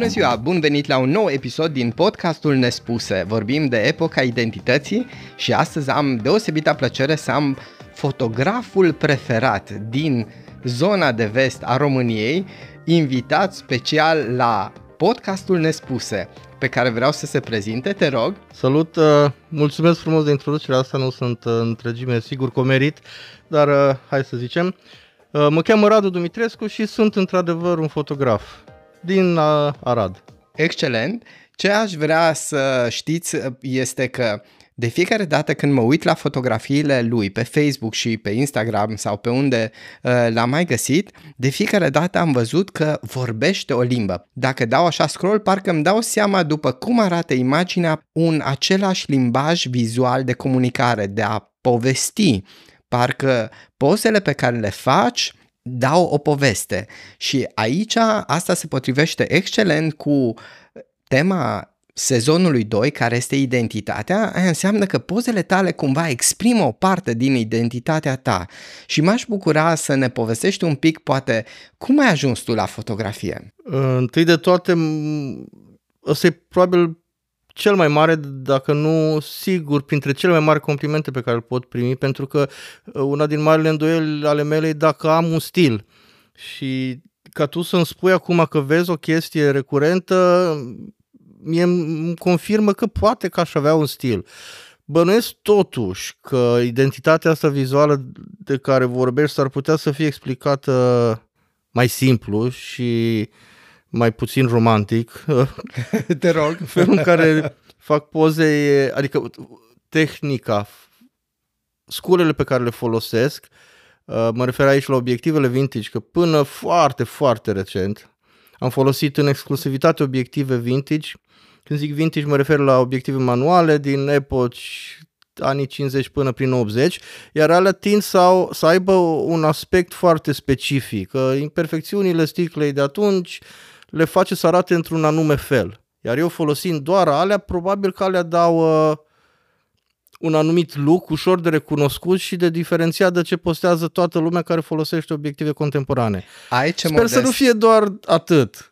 Bună ziua, bun venit la un nou episod din podcastul Nespuse. Vorbim de epoca identității și astăzi am deosebită plăcere să am fotograful preferat din zona de vest a României, invitat special la podcastul Nespuse, pe care vreau să se prezinte, te rog. Salut, uh, mulțumesc frumos de introducere, asta nu sunt uh, întregime, sigur comerit, dar uh, hai să zicem. Uh, mă cheamă Radu Dumitrescu și sunt într-adevăr un fotograf din uh, Arad. Excelent. Ce aș vrea să știți este că de fiecare dată când mă uit la fotografiile lui pe Facebook și pe Instagram sau pe unde uh, l-am mai găsit, de fiecare dată am văzut că vorbește o limbă. Dacă dau așa scroll, parcă îmi dau seama după cum arată imaginea un același limbaj vizual de comunicare, de a povesti. Parcă pozele pe care le faci dau o poveste. Și aici asta se potrivește excelent cu tema sezonului 2, care este identitatea, aia înseamnă că pozele tale cumva exprimă o parte din identitatea ta. Și m-aș bucura să ne povestești un pic, poate, cum ai ajuns tu la fotografie? Întâi de toate, ăsta e probabil cel mai mare, dacă nu sigur, printre cele mai mari complimente pe care îl pot primi, pentru că uh, una din marile îndoieli ale mele e dacă am un stil. Și ca tu să-mi spui acum că vezi o chestie recurentă, mie îmi confirmă că poate că aș avea un stil. Bănuiesc totuși că identitatea asta vizuală de care vorbești s-ar putea să fie explicată mai simplu și mai puțin romantic. Te rog. Felul în care fac poze, adică tehnica, sculele pe care le folosesc, mă refer aici la obiectivele vintage, că până foarte, foarte recent am folosit în exclusivitate obiective vintage când zic vintage mă refer la obiective manuale din epoci anii 50 până prin 80, iar alea tind să, să aibă un aspect foarte specific, că imperfecțiunile sticlei de atunci le face să arate într-un anume fel. Iar eu folosind doar alea, probabil că alea dau uh, un anumit look ușor de recunoscut și de diferențiat de ce postează toată lumea care folosește obiective contemporane. Ai ce Sper modest. să nu fie doar atât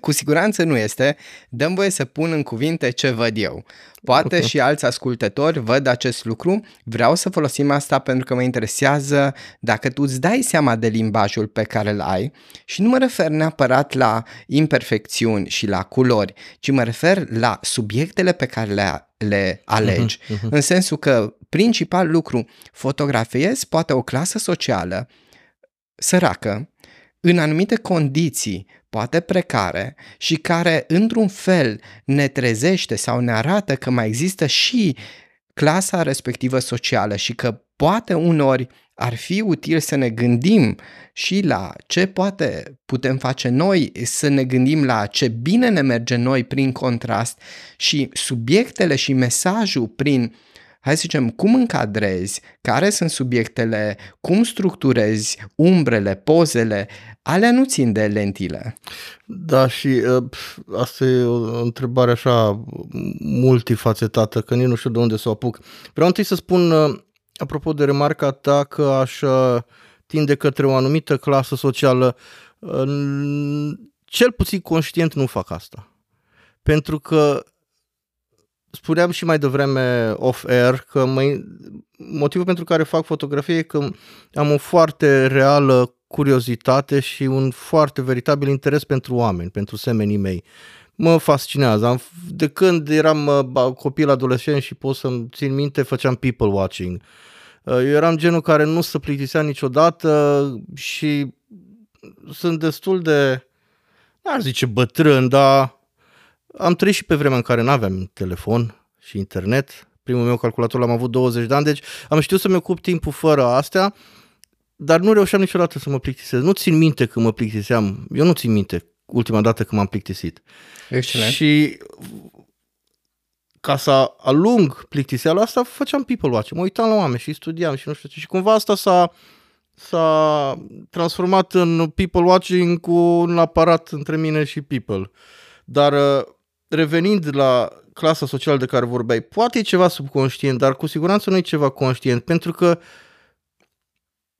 cu siguranță nu este. Dăm voie să pun în cuvinte ce văd eu. Poate okay. și alți ascultători văd acest lucru. Vreau să folosim asta pentru că mă interesează dacă tu îți dai seama de limbajul pe care îl ai și nu mă refer neapărat la imperfecțiuni și la culori, ci mă refer la subiectele pe care le, le alegi. Uh-huh, uh-huh. În sensul că principal lucru, fotografiezi poate o clasă socială săracă, în anumite condiții, poate precare, și care într-un fel ne trezește sau ne arată că mai există și clasa respectivă socială și că poate unori ar fi util să ne gândim și la ce poate putem face noi, să ne gândim la ce bine ne merge noi prin contrast și subiectele și mesajul prin hai să zicem, cum încadrezi, care sunt subiectele, cum structurezi umbrele, pozele, alea nu țin de lentile. Da, și uh, asta e o întrebare așa multifacetată, că nici nu știu de unde să o apuc. Vreau întâi să spun, uh, apropo de remarca ta, că aș uh, tinde către o anumită clasă socială, uh, cel puțin conștient nu fac asta. Pentru că spuneam și mai devreme off-air că mă, motivul pentru care fac fotografie e că am o foarte reală curiozitate și un foarte veritabil interes pentru oameni, pentru semenii mei. Mă fascinează. Am, de când eram copil adolescent și pot să-mi țin minte, făceam people watching. Eu eram genul care nu se plictisea niciodată și sunt destul de, n-aș zice bătrân, dar am trăit și pe vremea în care nu aveam telefon și internet. Primul meu calculator l-am avut 20 de ani, deci am știut să-mi ocup timpul fără astea, dar nu reușeam niciodată să mă plictisez. Nu țin minte că mă plictiseam. Eu nu țin minte ultima dată când m-am plictisit. Excelent. Și ca să alung plictiseala asta, făceam people watch. Mă uitam la oameni și studiam și nu știu ce. Și cumva asta s-a, s-a transformat în people watching cu un aparat între mine și people. Dar uh, revenind la clasa socială de care vorbeai, poate e ceva subconștient, dar cu siguranță nu e ceva conștient, pentru că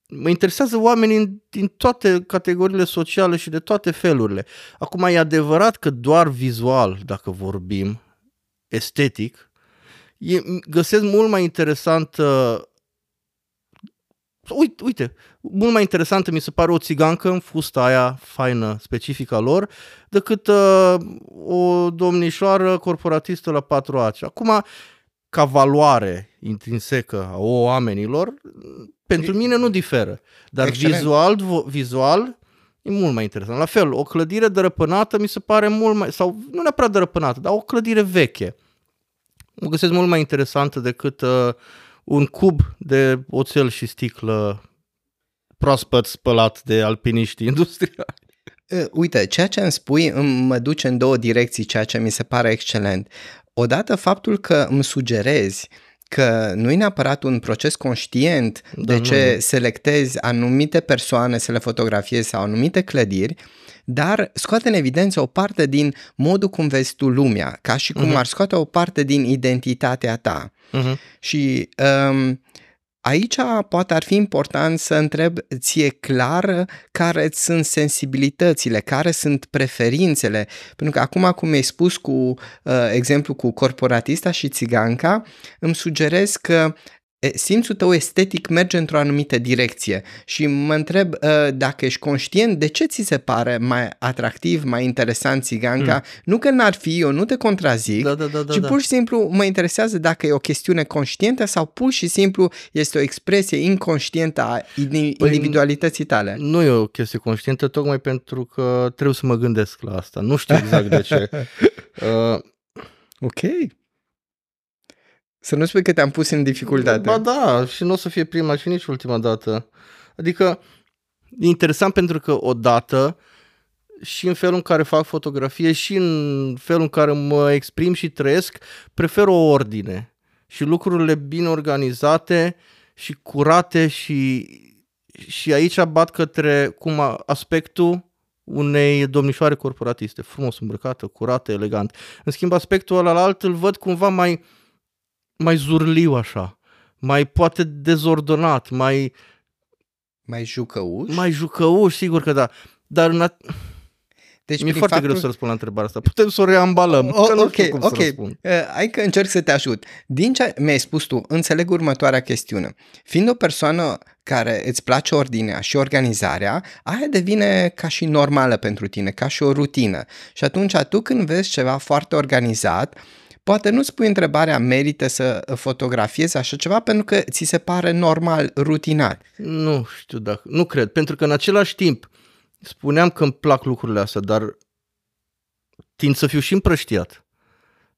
mă interesează oamenii din toate categoriile sociale și de toate felurile. Acum e adevărat că doar vizual, dacă vorbim, estetic, e, găsesc mult mai interesant uh, uite, uite, mult mai interesantă mi se pare o țigancă în fusta aia faină, specifică lor, decât uh, o domnișoară corporatistă la patru aci. Acum, ca valoare intrinsecă a oamenilor, pentru mine nu diferă. Dar Excelent. vizual, vizual e mult mai interesant. La fel, o clădire dărăpânată mi se pare mult mai, sau nu neapărat dărăpânată, dar o clădire veche. O găsesc mult mai interesantă decât uh, un cub de oțel și sticlă proaspăt spălat de alpiniști industriali. Uite, ceea ce îmi spui mă duce în două direcții, ceea ce mi se pare excelent. Odată faptul că îmi sugerezi că nu e neapărat un proces conștient da, de ce nu. selectezi anumite persoane să le fotografiezi sau anumite clădiri, dar scoate în evidență o parte din modul cum vezi tu lumea, ca și cum uh-huh. ar scoate o parte din identitatea ta. Uh-huh. Și um, Aici poate ar fi important să întreb ție clar care sunt sensibilitățile, care sunt preferințele, pentru că acum cum mi-ai spus cu uh, exemplu cu corporatista și țiganca, îmi sugerez că simțul tău estetic merge într-o anumită direcție și mă întreb uh, dacă ești conștient de ce ți se pare mai atractiv, mai interesant țiganca, mm. nu că n-ar fi, eu nu te contrazic, da, da, da, da, ci da. pur și simplu mă interesează dacă e o chestiune conștientă sau pur și simplu este o expresie inconștientă a păi, individualității tale. Nu e o chestie conștientă, tocmai pentru că trebuie să mă gândesc la asta. Nu știu exact de ce. Uh, ok. Să nu spui că te-am pus în dificultate. Ba da, și nu o să fie prima și nici ultima dată. Adică e interesant pentru că odată și în felul în care fac fotografie și în felul în care mă exprim și trăiesc, prefer o ordine și lucrurile bine organizate și curate și, și aici bat către cum aspectul unei domnișoare corporatiste, frumos îmbrăcată, curată, elegant. În schimb, aspectul ăla alt îl văd cumva mai, mai zurliu așa, mai poate dezordonat, mai... Mai jucăuș? Mai jucăuș, sigur că da. Dar în a... Deci, Mi-e foarte faptul... greu să răspund la întrebarea asta. Putem să o reambalăm. O, că nu ok, cum ok. Să răspund. Uh, hai că încerc să te ajut. Din ce mi-ai spus tu, înțeleg următoarea chestiune. Fiind o persoană care îți place ordinea și organizarea, aia devine ca și normală pentru tine, ca și o rutină. Și atunci tu când vezi ceva foarte organizat, uh, Poate nu spui întrebarea merită să fotografiezi așa ceva pentru că ți se pare normal, rutinar. Nu știu dacă, nu cred, pentru că în același timp spuneam că îmi plac lucrurile astea, dar tind să fiu și împrăștiat.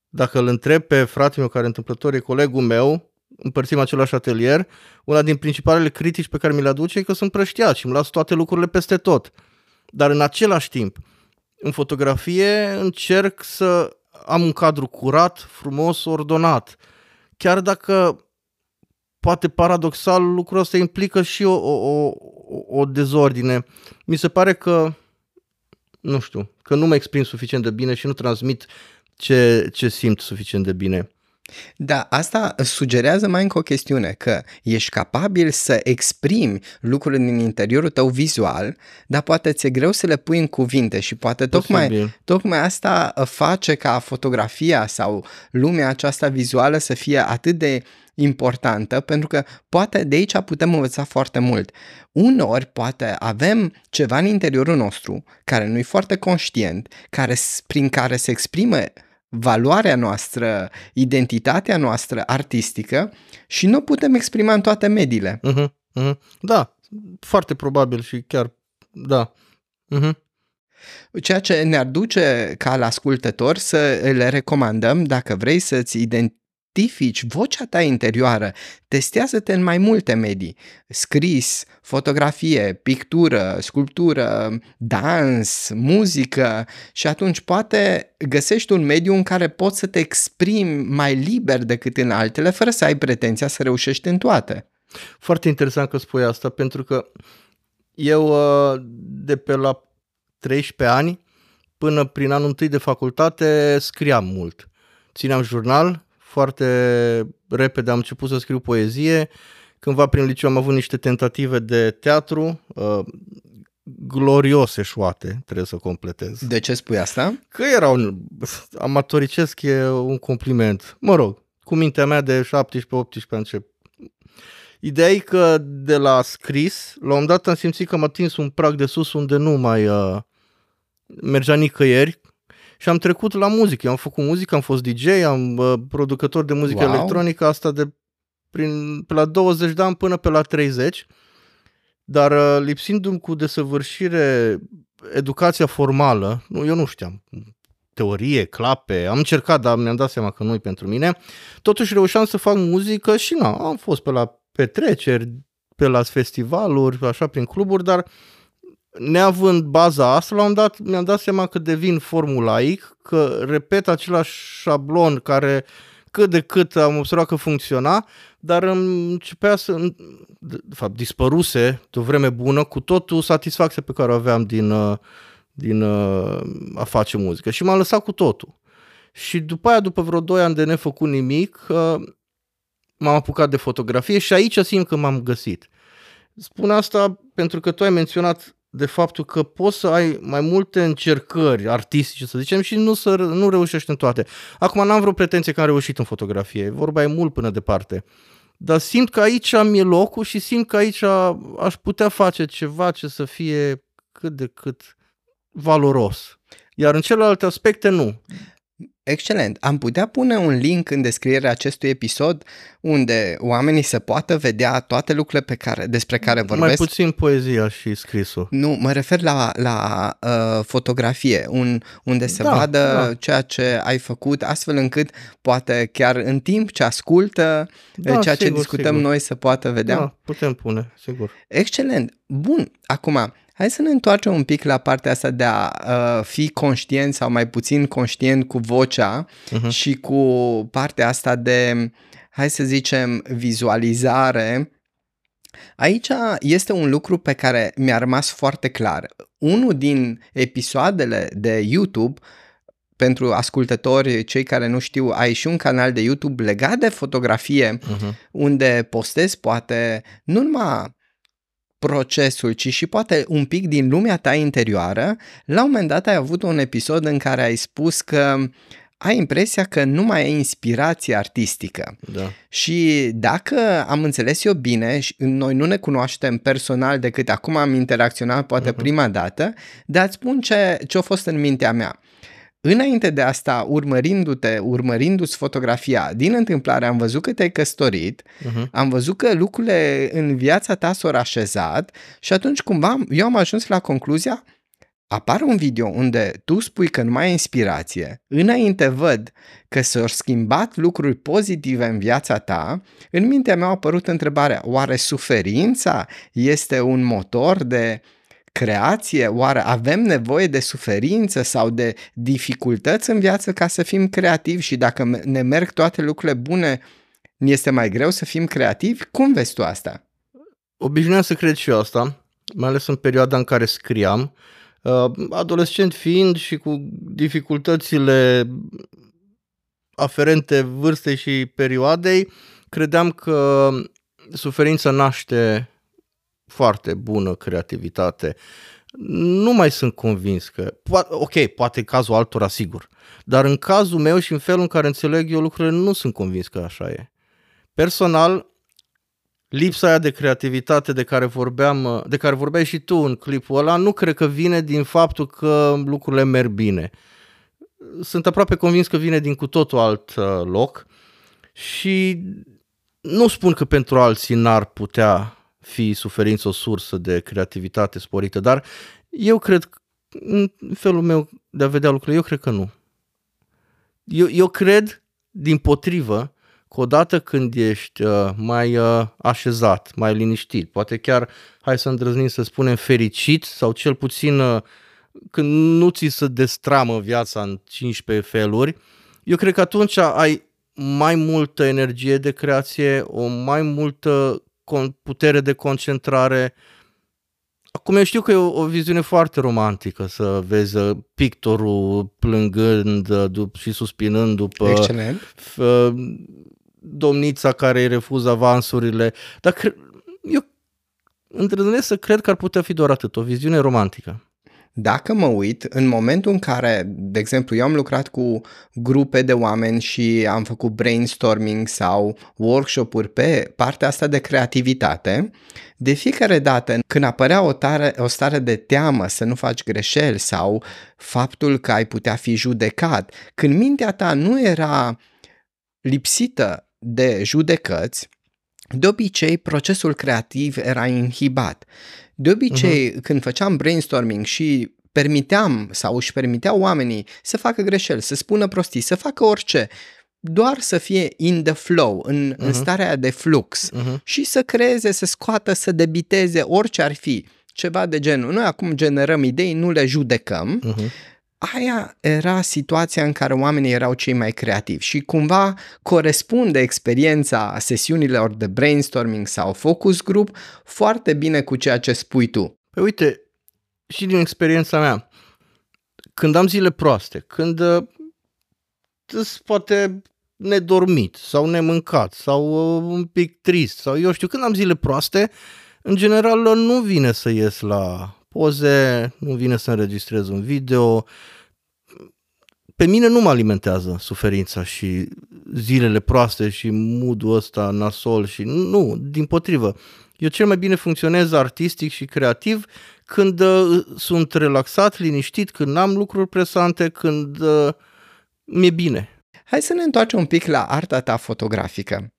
Dacă îl întreb pe fratele meu care întâmplător e colegul meu, împărțim același atelier, una din principalele critici pe care mi le aduce e că sunt prăștiat și îmi las toate lucrurile peste tot. Dar în același timp, în fotografie încerc să am un cadru curat, frumos, ordonat. Chiar dacă poate paradoxal lucrul ăsta implică și o, o, o, o dezordine. Mi se pare că, nu știu, că nu mă exprim suficient de bine și nu transmit ce, ce simt suficient de bine. Da, asta sugerează mai încă o chestiune, că ești capabil să exprimi lucrurile din interiorul tău vizual, dar poate ți-e greu să le pui în cuvinte și poate tocmai, tocmai asta face ca fotografia sau lumea aceasta vizuală să fie atât de importantă, pentru că poate de aici putem învăța foarte mult. Unori poate avem ceva în interiorul nostru care nu e foarte conștient, care, prin care se exprimă valoarea noastră, identitatea noastră artistică și nu putem exprima în toate mediile. Uh-huh, uh-huh. Da, foarte probabil și chiar, da. Uh-huh. Ceea ce ne-ar duce ca la ascultător să le recomandăm dacă vrei să-ți ident- identifici vocea ta interioară, testează-te în mai multe medii, scris, fotografie, pictură, sculptură, dans, muzică și atunci poate găsești un mediu în care poți să te exprimi mai liber decât în altele, fără să ai pretenția să reușești în toate. Foarte interesant că spui asta, pentru că eu uh, de pe la 13 ani până prin anul întâi de facultate scriam mult. Țineam jurnal, foarte repede am început să scriu poezie, cândva prin liceu am avut niște tentative de teatru, uh, glorios eșuate, trebuie să completez. De ce spui asta? Că erau amatoricesc, e un compliment. Mă rog, cu mintea mea de 17-18 ani ce Ideea e că de la scris, la un moment dat am simțit că am atins un prag de sus unde nu mai uh, mergea nicăieri și am trecut la muzică. Eu am făcut muzică, am fost DJ, am uh, producător de muzică wow. electronică, asta de prin, pe la 20 de ani până pe la 30, dar uh, lipsindu-mi cu desăvârșire educația formală, nu, eu nu știam teorie, clape, am încercat, dar mi-am dat seama că nu e pentru mine, totuși reușeam să fac muzică și nu, am fost pe la petreceri, pe la festivaluri, așa, prin cluburi, dar neavând baza asta, la un dat mi-am dat seama că devin formulaic, că repet același șablon care cât de cât am observat că funcționa, dar începea să, de fapt, dispăruse de o vreme bună cu totul satisfacția pe care o aveam din, uh, din uh, a face muzică și m-am lăsat cu totul. Și după aia, după vreo 2 ani de nefăcut nimic, uh, m-am apucat de fotografie și aici simt că m-am găsit. Spun asta pentru că tu ai menționat de faptul că poți să ai mai multe încercări artistice, să zicem, și nu, să, nu reușești în toate. Acum n-am vreo pretenție că am reușit în fotografie, vorba e mult până departe. Dar simt că aici am e locul și simt că aici aș putea face ceva ce să fie cât de cât valoros. Iar în celelalte aspecte nu. Excelent. Am putea pune un link în descrierea acestui episod unde oamenii să poată vedea toate lucrurile pe care, despre care vorbesc. Mai puțin poezia și scrisul. Nu, mă refer la, la uh, fotografie, un, unde se da, vadă da. ceea ce ai făcut, astfel încât poate chiar în timp ce ascultă da, ceea sigur, ce discutăm sigur. noi să poată vedea. Da, putem pune, sigur. Excelent. Bun, acum Hai să ne întoarcem un pic la partea asta de a uh, fi conștient sau mai puțin conștient cu vocea uh-huh. și cu partea asta de, hai să zicem, vizualizare. Aici este un lucru pe care mi-a rămas foarte clar. Unul din episoadele de YouTube pentru ascultători, cei care nu știu, ai și un canal de YouTube legat de fotografie, uh-huh. unde postezi poate nu numai procesul, ci și poate un pic din lumea ta interioară, la un moment dat ai avut un episod în care ai spus că ai impresia că nu mai ai inspirație artistică. Da. Și dacă am înțeles eu bine, și noi nu ne cunoaștem personal decât acum am interacționat poate uh-huh. prima dată, dar îți spun ce, ce a fost în mintea mea. Înainte de asta, urmărindu-te, urmărindu-ți fotografia, din întâmplare am văzut că te-ai căsătorit, uh-huh. am văzut că lucrurile în viața ta s-au așezat și atunci cumva eu am ajuns la concluzia apare un video unde tu spui că nu mai ai inspirație, înainte văd că s-au schimbat lucruri pozitive în viața ta, în mintea mea a apărut întrebarea, oare suferința este un motor de creație? Oare avem nevoie de suferință sau de dificultăți în viață ca să fim creativi și dacă ne merg toate lucrurile bune, este mai greu să fim creativi? Cum vezi tu asta? Obișnuiam să cred și eu asta, mai ales în perioada în care scriam, uh, adolescent fiind și cu dificultățile aferente vârstei și perioadei, credeam că suferința naște foarte bună creativitate. Nu mai sunt convins că, po- ok, poate cazul altora sigur, dar în cazul meu și în felul în care înțeleg eu lucrurile, nu sunt convins că așa e. Personal, lipsa aia de creativitate de care vorbeam, de care vorbeai și tu în clipul ăla, nu cred că vine din faptul că lucrurile merg bine. Sunt aproape convins că vine din cu totul alt uh, loc și nu spun că pentru alții n-ar putea fi suferință o sursă de creativitate sporită, dar eu cred, în felul meu de a vedea lucrurile, eu cred că nu. Eu, eu cred, din potrivă, că odată când ești uh, mai uh, așezat, mai liniștit, poate chiar, hai să îndrăznim să spunem, fericit sau cel puțin uh, când nu ți se destramă viața în 15 feluri, eu cred că atunci ai mai multă energie de creație, o mai multă putere de concentrare. Acum eu știu că e o, o viziune foarte romantică să vezi uh, pictorul plângând uh, și suspinând după... Excelent. domnița care îi refuză avansurile, dar cre- eu îndrăznesc să cred că ar putea fi doar atât, o viziune romantică. Dacă mă uit, în momentul în care, de exemplu, eu am lucrat cu grupe de oameni și am făcut brainstorming sau workshop-uri pe partea asta de creativitate, de fiecare dată când apărea o, tare, o stare de teamă să nu faci greșeli sau faptul că ai putea fi judecat, când mintea ta nu era lipsită de judecăți, de obicei procesul creativ era inhibat. De obicei, uh-huh. când făceam brainstorming și permiteam sau își permiteau oamenii să facă greșeli, să spună prostii, să facă orice, doar să fie in the flow, în, uh-huh. în mhm. starea de flux uh-huh. și să creeze, să scoată, să debiteze orice ar fi, ceva de genul. Noi acum generăm idei, nu le judecăm. Uh-huh. Aia era situația în care oamenii erau cei mai creativi și cumva corespunde experiența sesiunilor de brainstorming sau focus group foarte bine cu ceea ce spui tu. Păi uite, și din experiența mea, când am zile proaste, când uh, poate nedormit sau nemâncat sau uh, un pic trist sau eu știu, când am zile proaste, în general nu vine să ies la poze, nu vine să înregistrez un video. Pe mine nu mă alimentează suferința și zilele proaste și mood ăsta nasol și nu, din potrivă. Eu cel mai bine funcționez artistic și creativ când uh, sunt relaxat, liniștit, când n-am lucruri presante, când uh, mi-e bine. Hai să ne întoarcem un pic la arta ta fotografică.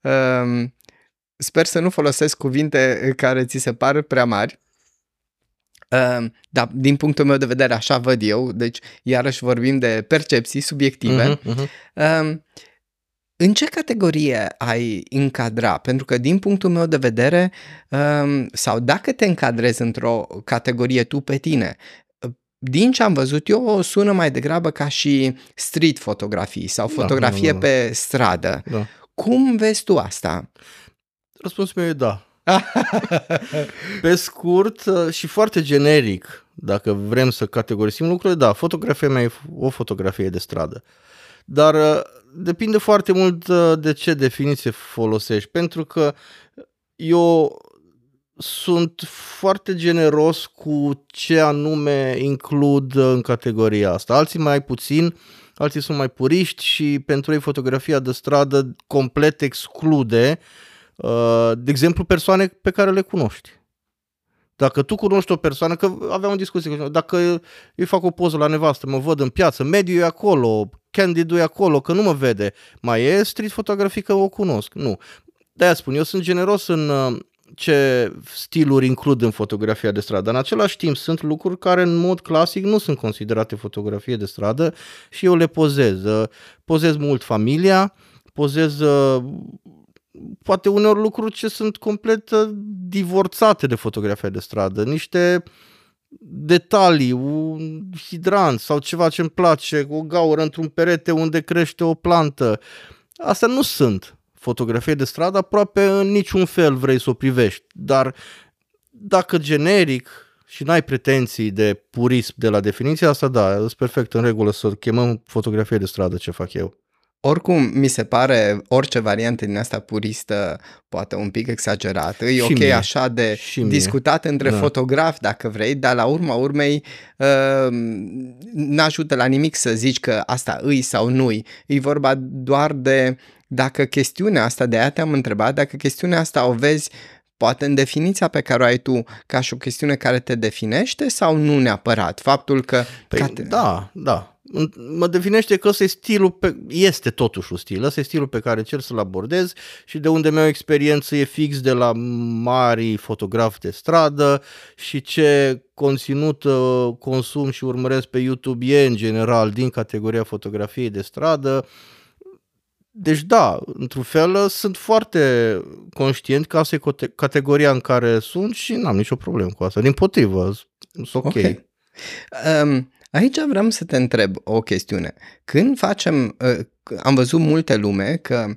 Uh, sper să nu folosesc cuvinte care ți se par prea mari. Uh, dar din punctul meu de vedere așa văd eu, deci iarăși vorbim de percepții subiective. Uh-huh, uh-huh. Uh, în ce categorie ai încadra? Pentru că din punctul meu de vedere, um, sau dacă te încadrezi într-o categorie tu pe tine, din ce am văzut eu, o sună mai degrabă ca și street fotografii sau da, fotografie da, da, da. pe stradă. Da. Cum vezi tu asta? Răspunsul meu e da. pe scurt uh, și foarte generic, dacă vrem să categorisim lucrurile, da, fotografia mea e o fotografie de stradă. Dar uh, depinde foarte mult uh, de ce definiție folosești, pentru că eu sunt foarte generos cu ce anume includ în categoria asta. Alții mai puțin, alții sunt mai puriști și pentru ei fotografia de stradă complet exclude, uh, de exemplu, persoane pe care le cunoști. Dacă tu cunoști o persoană, că aveam o discuție cu dacă eu fac o poză la nevastă, mă văd în piață, mediul e acolo, candidul e acolo, că nu mă vede, mai e street fotografie că o cunosc. Nu. De-aia spun, eu sunt generos în uh, ce stiluri includ în fotografia de stradă. În același timp sunt lucruri care în mod clasic nu sunt considerate fotografie de stradă și eu le pozez. Uh, pozez mult familia, pozez uh, poate uneori lucruri ce sunt complet uh, divorțate de fotografia de stradă, niște detalii, un hidrant sau ceva ce îmi place, o gaură într-un perete unde crește o plantă. Astea nu sunt fotografie de stradă, aproape în niciun fel vrei să o privești, dar dacă generic și n-ai pretenții de purism de la definiția asta, da, e perfect în regulă să chemăm fotografie de stradă ce fac eu. Oricum, mi se pare orice variantă din asta puristă poate un pic exagerată. E și ok mie. așa de și discutat mie. între da. fotografi dacă vrei, dar la urma urmei uh, n-ajută la nimic să zici că asta îi sau nu-i. E vorba doar de dacă chestiunea asta, de aia te-am întrebat, dacă chestiunea asta o vezi poate în definiția pe care o ai tu ca și o chestiune care te definește sau nu neapărat? Faptul că... Păi, cate... Da, da mă definește că ăsta e stilul, pe, este totuși un stil, ăsta e stilul pe care cer să-l abordez și de unde mi-au experiență e fix de la mari fotografi de stradă și ce conținut uh, consum și urmăresc pe YouTube e în general din categoria fotografiei de stradă. Deci da, într-un fel sunt foarte conștient că asta e categoria în care sunt și n-am nicio problemă cu asta. Din potrivă, sunt ok. okay. Um, Aici vreau să te întreb o chestiune. Când facem, ă, am văzut multe lume că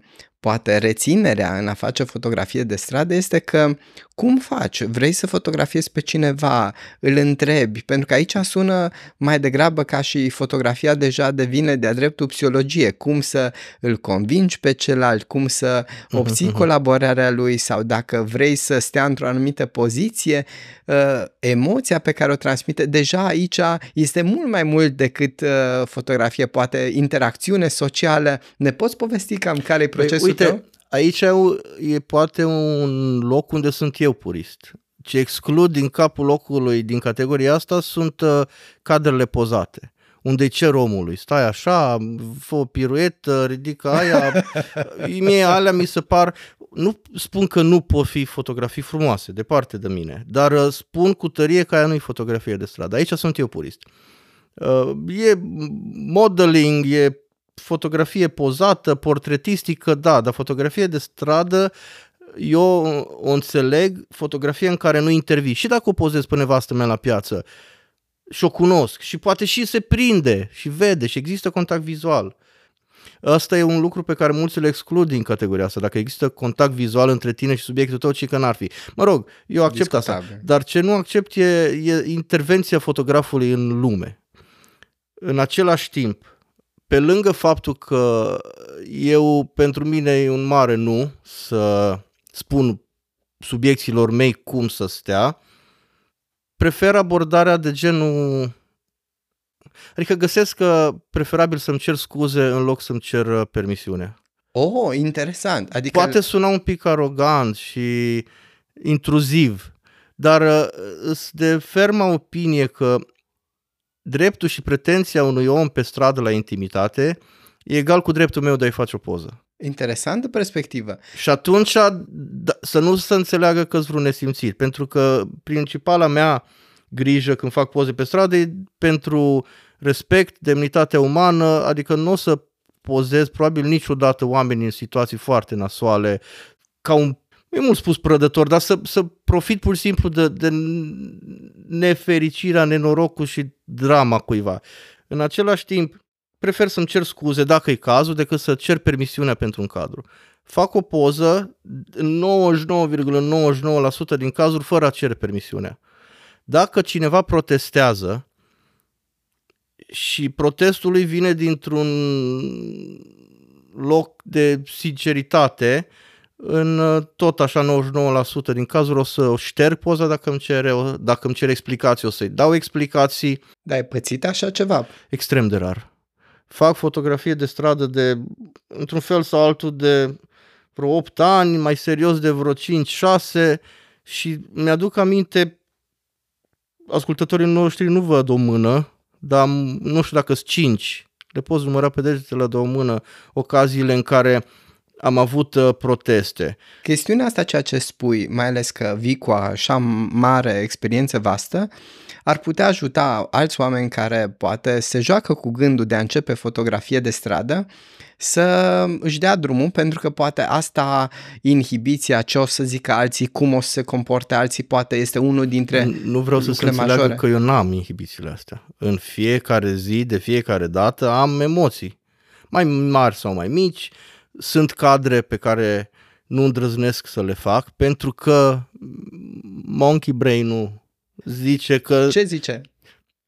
poate reținerea în a face fotografie de stradă este că cum faci? Vrei să fotografiezi pe cineva, îl întrebi, pentru că aici sună mai degrabă ca și fotografia deja devine de-a dreptul psihologie, cum să îl convingi pe celălalt, cum să Mhm, obții colaborarea lui? Sau dacă vrei să stea într-o anumită poziție, uh, emoția pe care o transmite, deja aici este mult mai mult decât uh, fotografie, poate interacțiune socială. Ne poți povesti cam care e procesul Păi, uite, tău? aici e poate un loc unde sunt eu purist. Ce exclud din capul locului din categoria asta sunt uh, cadrele pozate unde îi cer omului, stai așa, fă o piruetă, ridică aia, mie alea mi se par, nu spun că nu pot fi fotografii frumoase, departe de mine, dar uh, spun cu tărie că aia nu e fotografie de stradă, aici sunt eu purist. Uh, e modeling, e fotografie pozată, portretistică, da, dar fotografie de stradă, eu o înțeleg, fotografie în care nu intervii. Și dacă o pozez pe nevastă mea la piață și o cunosc și poate și se prinde și vede și există contact vizual. Asta e un lucru pe care mulți îl exclud din categoria asta. Dacă există contact vizual între tine și subiectul tău, ci că n-ar fi. Mă rog, eu accept asta. Discutabil. Dar ce nu accept e, e intervenția fotografului în lume. În același timp, pe lângă faptul că eu, pentru mine e un mare nu să spun subiecților mei cum să stea, prefer abordarea de genul... Adică găsesc că preferabil să-mi cer scuze în loc să-mi cer uh, permisiune. Oh, interesant. Adică Poate suna un pic arogant și intruziv, dar uh, îs de ferma opinie că dreptul și pretenția unui om pe stradă la intimitate e egal cu dreptul meu de a-i face o poză. interesantă perspectivă. Și atunci da, să nu se înțeleagă că sunt vreun nesimțit, pentru că principala mea grijă când fac poze pe stradă e pentru respect, demnitatea umană, adică nu o să pozez probabil niciodată oameni în situații foarte nasoale, ca un, e mult spus prădător, dar să, să profit pur și simplu de, de nefericirea, nenorocul și drama cuiva. În același timp, prefer să-mi cer scuze dacă e cazul decât să cer permisiunea pentru un cadru. Fac o poză în 99,99% din cazuri fără a cere permisiunea. Dacă cineva protestează și protestul lui vine dintr-un loc de sinceritate, în uh, tot așa 99% din cazuri o să o șterg poza dacă îmi cere, o- dacă îmi cere explicații, o să-i dau explicații, Da, ai pățit așa ceva? extrem de rar. Fac fotografie de stradă de, într-un fel sau altul, de vreo 8 ani, mai serios de vreo 5-6 și mi-aduc aminte, ascultătorii noștri nu văd o mână, dar am- nu știu dacă sunt 5, le poți număra pe degetele de o mână, ocaziile în care am avut uh, proteste. Chestiunea asta, ceea ce spui, mai ales că vii cu așa mare experiență vastă, ar putea ajuta alți oameni care poate se joacă cu gândul de a începe fotografie de stradă să își dea drumul, pentru că poate asta, inhibiția, ce o să zică alții, cum o să se comporte alții, poate este unul dintre Nu vreau să se lucrurile înțeleagă majore. că eu n-am inhibițiile astea. În fiecare zi, de fiecare dată, am emoții. Mai mari sau mai mici. Sunt cadre pe care nu îndrăznesc să le fac pentru că monkey brain-ul zice că Ce zice?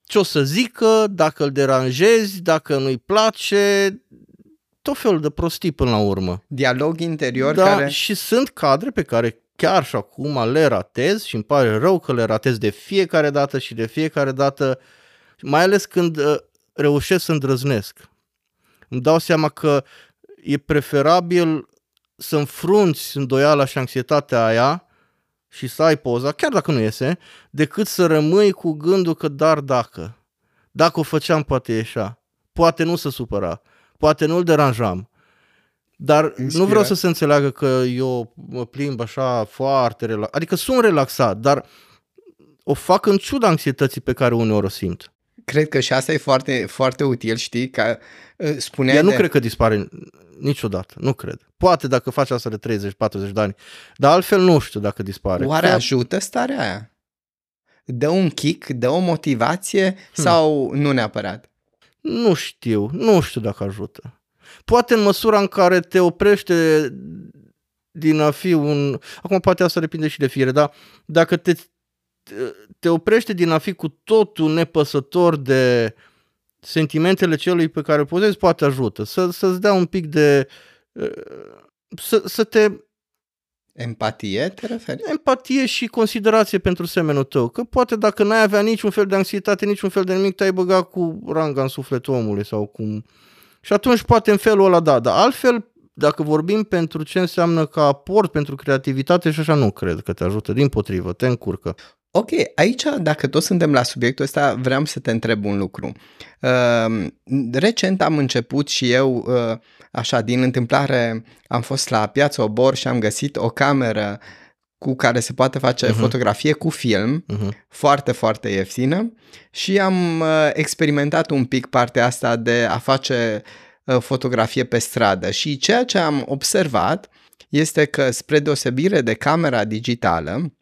ce o să zică, dacă îl deranjezi, dacă nu-i place, tot felul de prostii până la urmă. Dialog interior Da, care... și sunt cadre pe care chiar și acum le ratez și îmi pare rău că le ratez de fiecare dată și de fiecare dată, mai ales când uh, reușesc să îndrăznesc. Îmi dau seama că e preferabil să înfrunți îndoiala și anxietatea aia și să ai poza, chiar dacă nu iese, decât să rămâi cu gândul că dar dacă. Dacă o făceam, poate ieșea. Poate nu se supăra. Poate nu-l deranjam. Dar Inspirat. nu vreau să se înțeleagă că eu mă plimb așa foarte relaxat. Adică sunt relaxat, dar o fac în ciuda anxietății pe care uneori o simt. Cred că și asta e foarte, foarte util, știi, ca uh, spuneai Ea nu de... cred că dispare niciodată, nu cred. Poate dacă faci asta de 30-40 de ani, dar altfel nu știu dacă dispare. Oare Că- ajută starea aia? Dă un kick, dă o motivație Hmm. sau nu neapărat? Nu știu, nu știu dacă ajută. Poate în măsura în care te oprește din a fi un... Acum poate asta depinde și de fiere, dar dacă te, te oprește din a fi cu totul nepăsător de sentimentele celui pe care pozezi, poate ajută. Să, să-ți dea un pic de... Să, să te Empatie, te referi? Empatie și considerație pentru semenul tău. Că poate dacă n-ai avea niciun fel de anxietate, niciun fel de nimic, te-ai băga cu ranga în sufletul omului sau cum... Și atunci poate în felul ăla da, dar altfel, dacă vorbim pentru ce înseamnă ca aport pentru creativitate și așa, nu cred că te ajută, din potrivă, te încurcă. Ok, aici, dacă tot suntem la subiectul ăsta, vreau să te întreb un lucru. Uh, recent am început și eu, uh, așa, din întâmplare, am fost la Piața Obor și am găsit o cameră cu care se poate face uh-huh. fotografie cu film, uh-huh. foarte, foarte ieftină și am uh, experimentat un pic partea asta de a face uh, fotografie pe stradă și ceea ce am observat este că spre deosebire de camera digitală,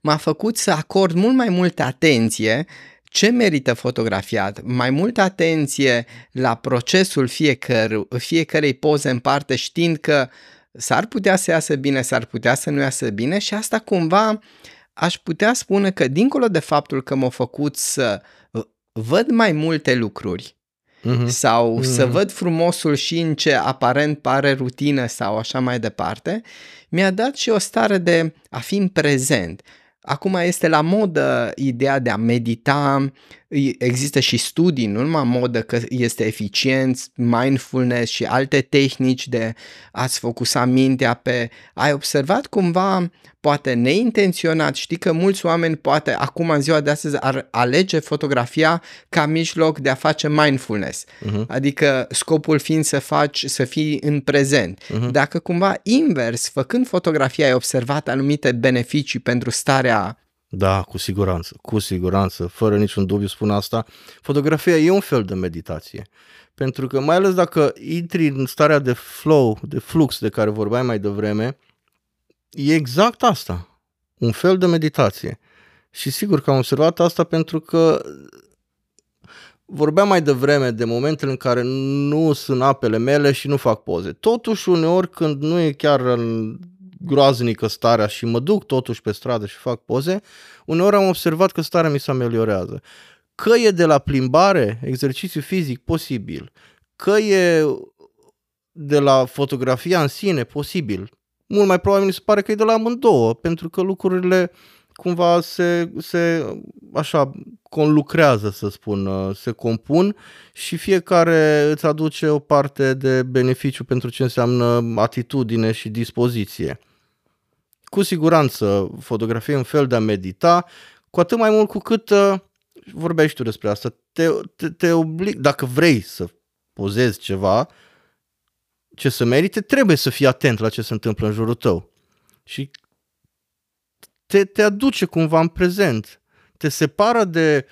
m-a făcut să acord mult mai multă atenție ce merită fotografiat, mai multă atenție la procesul fiecăr, fiecărei poze în parte știind că s-ar putea să iasă bine, s-ar putea să nu iasă bine și asta cumva aș putea spune că dincolo de faptul că m-a făcut să văd mai multe lucruri uh-huh. sau uh-huh. să văd frumosul și în ce aparent pare rutină sau așa mai departe, mi-a dat și o stare de a fi în prezent. Acum este la modă ideea de a medita, există și studii, nu numai modă că este eficient, mindfulness și alte tehnici de a-ți focusa mintea pe... Ai observat cumva, poate neintenționat, știi că mulți oameni poate acum în ziua de astăzi ar alege fotografia ca mijloc de a face mindfulness, uh-huh. adică scopul fiind să faci, să fii în prezent. Uh-huh. Dacă cumva invers, făcând fotografia ai observat anumite beneficii pentru starea da, cu siguranță, cu siguranță, fără niciun dubiu spun asta. Fotografia e un fel de meditație. Pentru că mai ales dacă intri în starea de flow, de flux de care vorbeai mai devreme, e exact asta. Un fel de meditație. Și sigur că am observat asta pentru că vorbeam mai devreme de momentele în care nu sunt apele mele și nu fac poze. Totuși, uneori, când nu e chiar în groaznică starea și mă duc totuși pe stradă și fac poze, uneori am observat că starea mi se ameliorează. Că e de la plimbare, exercițiu fizic, posibil. Că e de la fotografia în sine, posibil. Mult mai probabil mi se pare că e de la amândouă, pentru că lucrurile cumva se, se așa conlucrează, să spun, se compun și fiecare îți aduce o parte de beneficiu pentru ce înseamnă atitudine și dispoziție cu siguranță fotografie un fel de a medita, cu atât mai mult cu cât uh, vorbeai și tu despre asta, te, te, te oblig, dacă vrei să pozezi ceva ce să merite, trebuie să fii atent la ce se întâmplă în jurul tău. Și te, te aduce cumva în prezent. Te separă de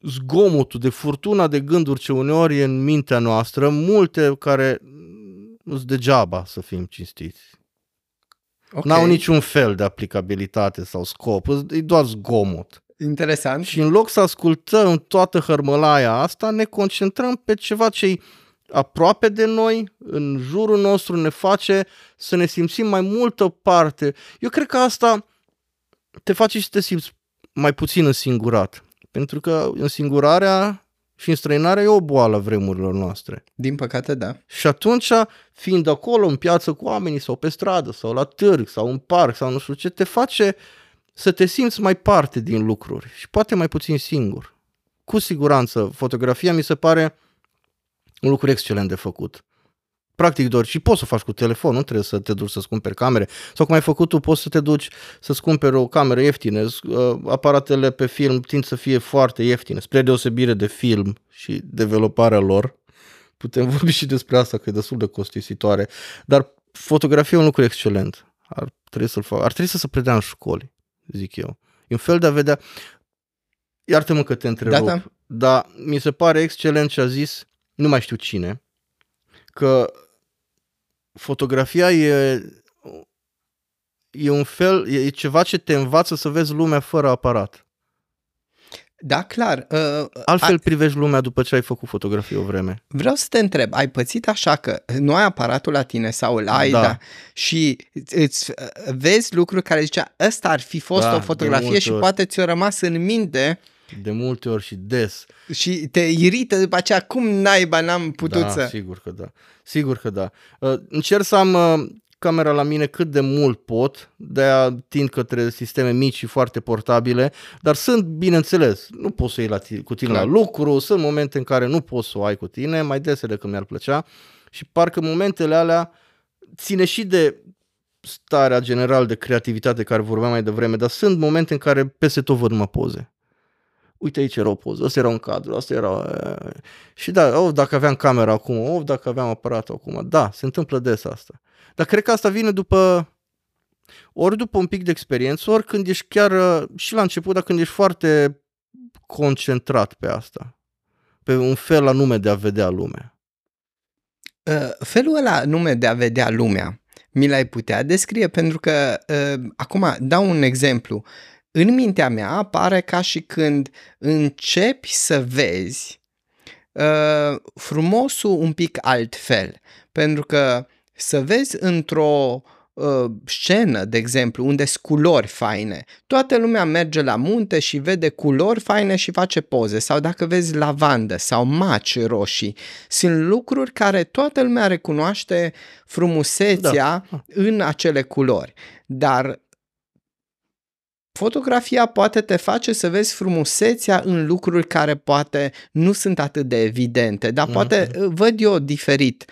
zgomotul, de furtuna de gânduri ce uneori e în mintea noastră, multe care nu degeaba să fim cinstiți. Okay. N-au niciun fel de aplicabilitate sau scop, e doar zgomot. Interesant. Și în loc să ascultăm toată hărmălaia asta, ne concentrăm pe ceva ce aproape de noi, în jurul nostru, ne face să ne simțim mai multă parte. Eu cred că asta te face și să te simți mai puțin însingurat. Pentru că însingurarea și înstrăinarea e o boală vremurilor noastre. Din păcate, da. Și atunci, fiind acolo în piață cu oamenii sau pe stradă sau la târg sau în parc sau nu știu ce, te face să te simți mai parte din lucruri și poate mai puțin singur. Cu siguranță, fotografia mi se pare un lucru excelent de făcut practic doar și poți să faci cu telefon, nu trebuie să te duci să-ți cumperi camere. Sau cum ai făcut tu, poți să te duci să-ți cumperi o cameră ieftină. Uh, aparatele pe film tind să fie foarte ieftine, spre deosebire de film și developarea lor. Putem vorbi și despre asta, că e destul de costisitoare. Dar fotografia e un lucru excelent. Ar trebui să-l fac. Ar trebui să se predea în școli, zic eu. E un fel de a vedea... Iartă-mă că te întrerup, da, da. dar mi se pare excelent ce a zis, nu mai știu cine, că fotografia e, e un fel, e ceva ce te învață să vezi lumea fără aparat. Da, clar. Uh, Altfel a... privești lumea după ce ai făcut fotografie o vreme. Vreau să te întreb, ai pățit așa că nu ai aparatul la tine sau îl ai da. Da, și îți uh, vezi lucruri care zicea ăsta ar fi fost da, o fotografie și ori. poate ți-o rămas în minte de multe ori și des. Și te irită după aceea, cum naiba n-am putut da, să... sigur că da. Sigur că da. Uh, încerc să am uh, camera la mine cât de mult pot, de a tind către sisteme mici și foarte portabile, dar sunt, bineînțeles, nu poți să iei la tine, cu tine Clar. la lucru, sunt momente în care nu poți să o ai cu tine, mai dese decât mi-ar plăcea și parcă momentele alea ține și de starea general de creativitate care vorbeam mai devreme, dar sunt momente în care peste tot văd numai poze uite aici era o poză, ăsta era un cadru, asta era... Și da, oh, dacă aveam camera acum, oh, dacă aveam aparatul acum, da, se întâmplă des asta. Dar cred că asta vine după, ori după un pic de experiență, ori când ești chiar, și la început, dar când ești foarte concentrat pe asta, pe un fel anume de a vedea lumea. Uh, felul ăla nume de a vedea lumea, mi l-ai putea descrie? Pentru că, uh, acum, dau un exemplu. Uh, în mintea mea apare ca și când începi să vezi uh, frumosul un pic altfel. Pentru că să vezi într-o uh, scenă, de exemplu, unde sunt culori faine. Toată lumea merge la munte și vede culori faine și face poze. Sau dacă vezi lavandă sau maci roșii, sunt lucruri care toată lumea recunoaște frumusețea da. în acele culori. Dar Fotografia poate te face să vezi frumusețea în lucruri care poate nu sunt atât de evidente, dar poate mm-hmm. văd eu diferit.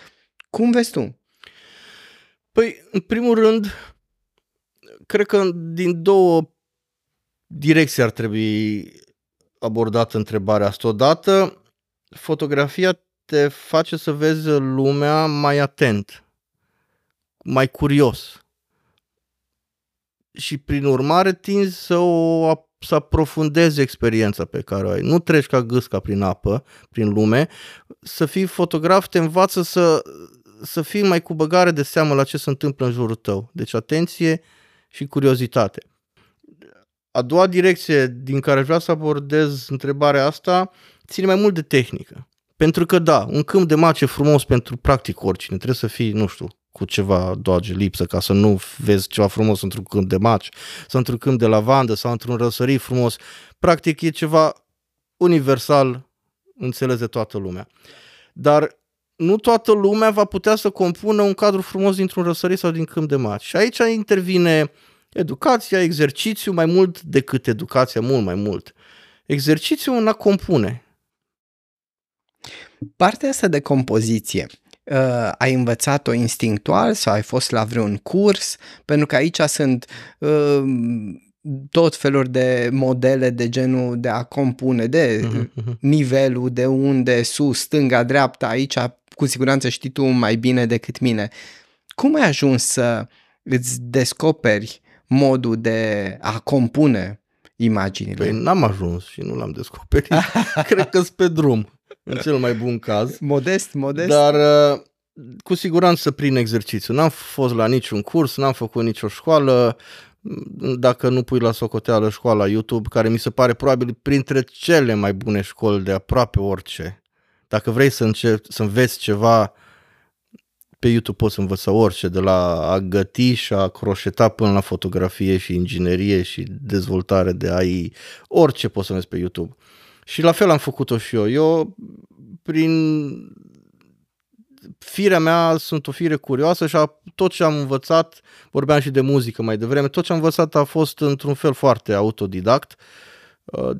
Cum vezi tu? Păi, în primul rând, cred că din două direcții ar trebui abordată întrebarea asta. Odată, fotografia te face să vezi lumea mai atent, mai curios și prin urmare tinzi să o să aprofundezi experiența pe care o ai. Nu treci ca gâsca prin apă, prin lume. Să fii fotograf te învață să, să fii mai cu băgare de seamă la ce se întâmplă în jurul tău. Deci atenție și curiozitate. A doua direcție din care vreau să abordez întrebarea asta ține mai mult de tehnică. Pentru că da, un câmp de mace frumos pentru practic oricine. Trebuie să fii, nu știu, cu ceva doage lipsă ca să nu vezi ceva frumos într-un câmp de maci sau într-un câmp de lavandă sau într-un răsărit frumos. Practic e ceva universal înțeles de toată lumea. Dar nu toată lumea va putea să compună un cadru frumos dintr-un răsărit sau din câmp de maci. Și aici intervine educația, exercițiu, mai mult decât educația, mult mai mult. Exercițiul în a compune. Partea asta de compoziție uh, ai învățat-o instinctual sau ai fost la vreun curs? Pentru că aici sunt uh, tot feluri de modele de genul de a compune, de uh-huh, nivelul, de unde, sus, stânga, dreapta, aici cu siguranță știi tu mai bine decât mine. Cum ai ajuns să îți descoperi modul de a compune imaginile? Păi n-am ajuns și nu l-am descoperit. Cred că sunt pe drum în cel mai bun caz. Modest, modest. Dar uh, cu siguranță prin exercițiu. N-am fost la niciun curs, n-am făcut nicio școală, dacă nu pui la socoteală școala YouTube, care mi se pare probabil printre cele mai bune școli de aproape orice. Dacă vrei să, încep, să înveți ceva, pe YouTube poți învăța orice, de la a găti și a croșeta până la fotografie și inginerie și dezvoltare de AI, orice poți să înveți pe YouTube. Și la fel am făcut-o și eu. Eu, prin firea mea, sunt o fire curioasă și a, tot ce am învățat, vorbeam și de muzică mai devreme, tot ce am învățat a fost într-un fel foarte autodidact uh,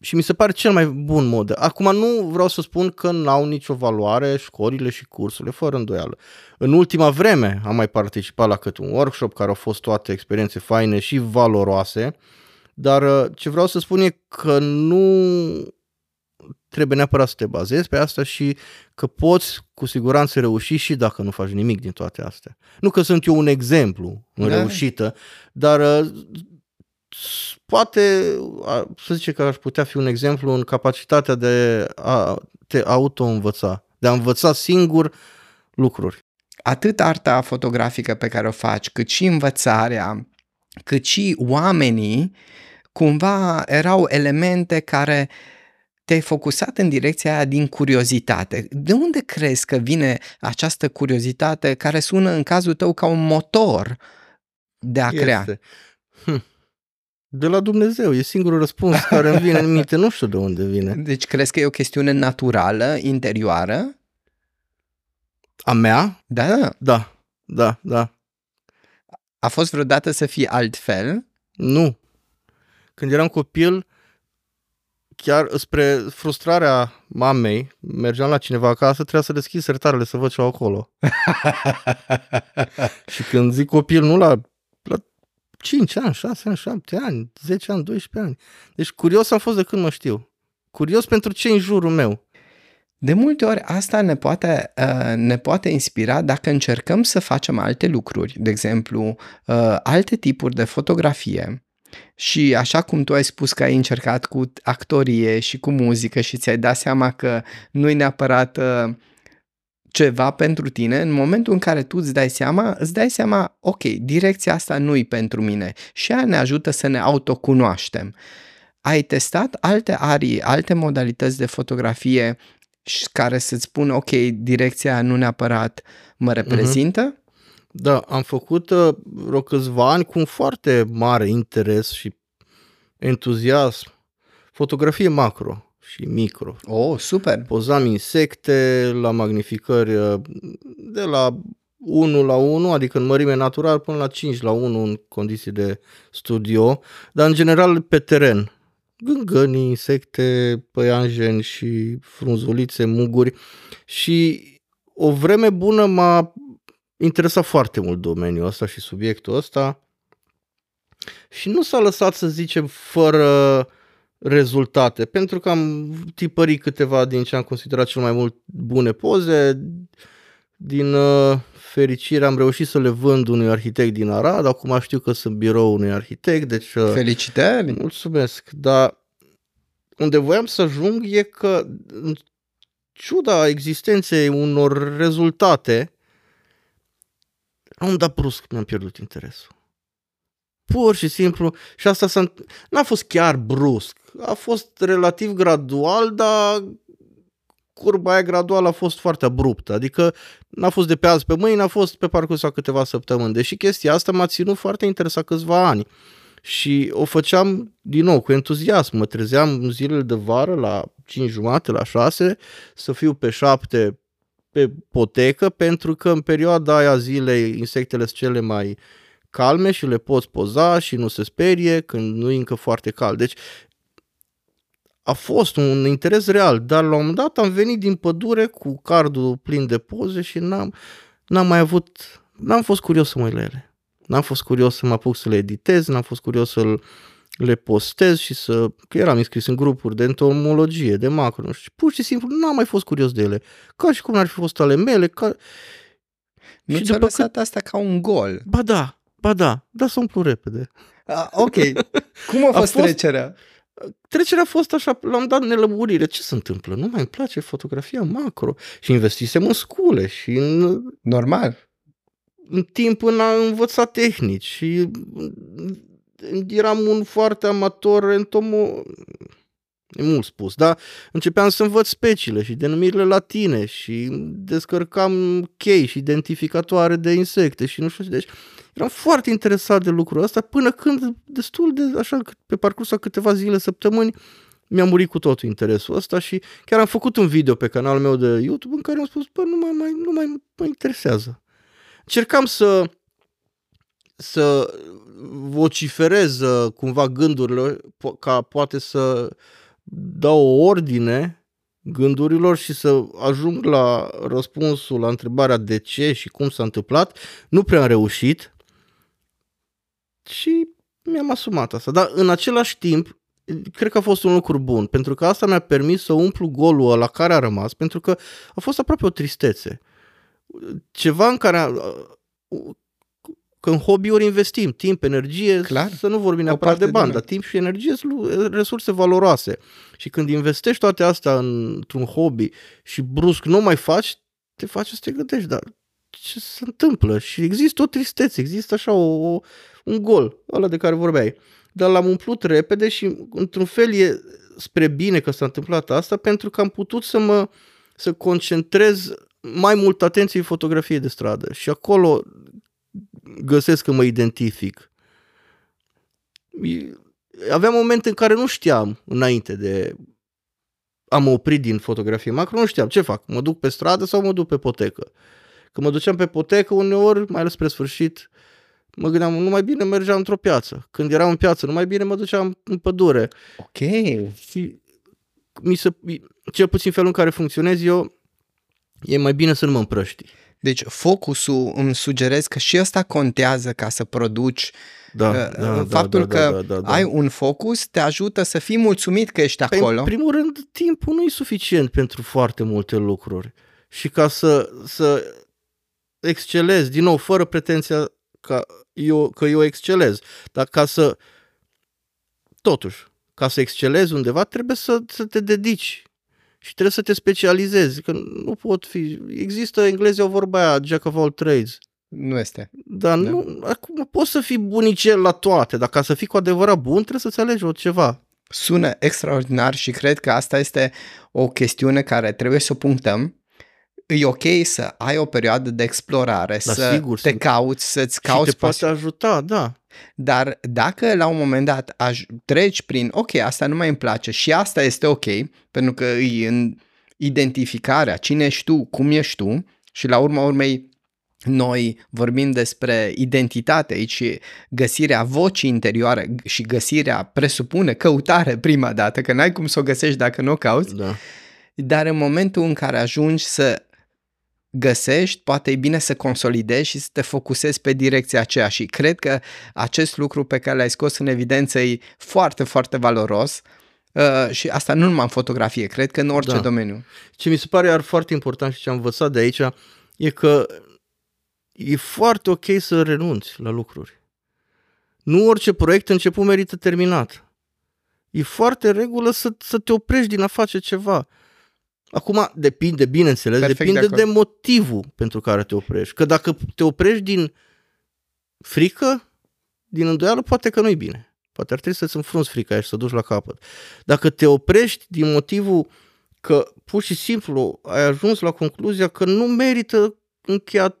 și mi se pare cel mai bun mod. Acum nu vreau să spun că n-au nicio valoare școlile și cursurile, fără îndoială. În ultima vreme am mai participat la câte un workshop care au fost toate experiențe faine și valoroase, dar uh, ce vreau să spun e că nu trebuie neapărat să te bazezi pe asta și că poți cu siguranță reuși și dacă nu faci nimic din toate astea. Nu că sunt eu un exemplu în da. reușită, dar uh, poate să zice că aș putea fi un exemplu în capacitatea de a te auto-învăța, de a învăța singur lucruri. Atât arta fotografică pe care o faci, cât și învățarea, cât și oamenii cumva erau elemente care te-ai focusat în direcția aia din curiozitate. De unde crezi că vine această curiozitate care sună în cazul tău ca un motor de a Este. crea? Hm. De la Dumnezeu, e singurul răspuns care îmi vine în minte, nu știu de unde vine. Deci crezi că e o chestiune naturală, interioară? A mea? Da, da. Da, da, da. A fost vreodată să fii altfel? Nu. Când eram copil, chiar spre frustrarea mamei, mergeam la cineva acasă, trebuia să deschid sertarele să văd ce au acolo. Și când zic copil, nu la, la 5 ani, 6 ani, 7 ani, 10 ani, 12 ani. Deci curios am fost de când mă știu. Curios pentru ce în jurul meu. De multe ori asta ne poate, uh, ne poate inspira dacă încercăm să facem alte lucruri, de exemplu, uh, alte tipuri de fotografie. Și așa cum tu ai spus că ai încercat cu actorie și cu muzică și ți-ai dat seama că nu-i neapărat uh, ceva pentru tine, în momentul în care tu îți dai seama, îți dai seama, ok, direcția asta nu-i pentru mine și aia ne ajută să ne autocunoaștem. Ai testat alte arii, alte modalități de fotografie și care să-ți spună, ok, direcția nu neapărat mă reprezintă? Da, am făcut uh, vreo câțiva ani cu un foarte mare interes și entuziasm fotografie macro și micro. Oh, super! Pozam insecte la magnificări uh, de la 1 la 1, adică în mărime natural, până la 5 la 1 în condiții de studio, dar în general pe teren. Gângănii, insecte, păianjeni și frunzulițe, muguri și o vreme bună m-a interesat foarte mult domeniul ăsta și subiectul ăsta și nu s-a lăsat să zicem fără rezultate, pentru că am tipărit câteva din ce am considerat cel mai mult bune poze, din uh, fericire am reușit să le vând unui arhitect din Arad, acum știu că sunt birou unui arhitect, deci uh, Felicitări! mulțumesc, dar unde voiam să ajung e că în ciuda existenței unor rezultate, am dat brusc, mi-am pierdut interesul. Pur și simplu, și asta s-a, n-a fost chiar brusc, a fost relativ gradual, dar curba aia graduală a fost foarte abruptă, adică n-a fost de pe azi pe mâine, a fost pe parcursul a câteva săptămâni, deși chestia asta m-a ținut foarte interesat câțiva ani. Și o făceam din nou cu entuziasm, mă trezeam în zilele de vară la 5 jumate, la 6, să fiu pe 7 pe potecă, pentru că în perioada aia zilei insectele sunt cele mai calme și le poți poza și nu se sperie când nu e încă foarte cald. Deci a fost un interes real, dar la un moment dat am venit din pădure cu cardul plin de poze și n-am, n-am mai avut, n-am fost curios să mă uit la ele. N-am fost curios să mă apuc să le editez, n-am fost curios să le postez și să... că eram înscris în grupuri de entomologie, de macro, nu știu. Pur și simplu n-am mai fost curios de ele. Ca și cum n-ar fi fost ale mele, ca... Nu și ți-a după lăsat asta ca un gol. Ba da, ba da, dar să umplu repede. Ah, ok. Cum a A fost, fost- trecerea? Trecerea a fost așa, l-am dat nelămurire. Ce se întâmplă? Nu mai îmi place fotografia macro. Și investisem în scule și în Normal. în timp în a învăța tehnici și eram un foarte amator entomo... E mult spus, dar începeam să învăț speciile și denumirile latine și descărcam chei și identificatoare de insecte și nu știu ce. Deci eram foarte interesat de lucrul ăsta până când destul de așa pe parcursul a câteva zile, săptămâni, mi-a murit cu totul interesul ăsta și chiar am făcut un video pe canalul meu de YouTube în care am spus, bă, nu mai, mai, nu mai mă interesează. Încercam să să vociferez uh, cumva gândurile po- ca poate să dau o ordine gândurilor și să ajung la răspunsul la întrebarea de ce și cum s-a întâmplat. Nu prea am reușit și mi-am asumat asta. Dar în același timp, cred că a fost un lucru bun, pentru că asta mi-a permis să umplu golul la care a rămas, pentru că a fost aproape o tristețe. Ceva în care a, că în hobby-uri investim timp, energie, Clar. să nu vorbim O neapărat parte de bani, din dar timp și energie sunt lu- resurse valoroase. Și când investești toate astea într-un hobby și brusc nu mai faci, te face să te gândești, dar ce se întâmplă? Și există o tristețe, există așa o, o, un gol, ăla de care vorbeai. dar l-am umplut repede și într-un fel e spre bine că s-a întâmplat asta pentru că am putut să mă să concentrez mai mult atenție în fotografie de stradă și acolo găsesc că mă identific. Aveam momente în care nu știam înainte de am oprit din fotografie macro, nu știam ce fac, mă duc pe stradă sau mă duc pe potecă. Când mă duceam pe potecă, uneori, mai ales spre sfârșit, mă gândeam, nu mai bine mergeam într-o piață. Când eram în piață, nu mai bine mă duceam în pădure. Ok. Și mi se, cel puțin felul în care funcționez eu, e mai bine să nu mă împrăști. Deci focusul îmi sugerez că și ăsta contează ca să produci da, uh, da, faptul da, că da, da, da, ai un focus te ajută să fii mulțumit că ești păi, acolo. În primul rând, timpul nu e suficient pentru foarte multe lucruri. Și ca să, să excelezi, din nou, fără pretenția ca eu, că eu excelez, dar ca să, totuși, ca să excelezi undeva, trebuie să, să te dedici și trebuie să te specializezi, că nu pot fi, există englezii o vorba aia, jack of all trades. Nu este. Dar da. nu, acum poți să fii bunicel la toate, dar ca să fii cu adevărat bun, trebuie să-ți alegi o ceva. Sună extraordinar și cred că asta este o chestiune care trebuie să o punctăm. E ok să ai o perioadă de explorare, da, să sigur, te sigur. cauți, să-ți cauți... Și te poate ajuta, da. Dar dacă la un moment dat aj- treci prin, ok, asta nu mai îmi place și asta este ok, pentru că e în identificarea, cine ești tu, cum ești tu și la urma urmei noi vorbim despre identitate aici și găsirea vocii interioare și găsirea presupune căutare prima dată, că n-ai cum să o găsești dacă nu o cauți, da. dar în momentul în care ajungi să găsești, poate e bine să consolidezi și să te focusezi pe direcția aceea și cred că acest lucru pe care l-ai scos în evidență e foarte, foarte valoros uh, și asta nu numai în fotografie, cred că în orice da. domeniu. Ce mi se pare iar foarte important și ce am învățat de aici e că e foarte ok să renunți la lucruri. Nu orice proiect început merită terminat. E foarte regulă să, să te oprești din a face ceva. Acum depinde, bineînțeles, Perfect depinde de, de motivul pentru care te oprești. Că dacă te oprești din frică, din îndoială, poate că nu-i bine. Poate ar trebui să-ți înfrunți frica și să duci la capăt. Dacă te oprești din motivul că pur și simplu ai ajuns la concluzia că nu merită încheiat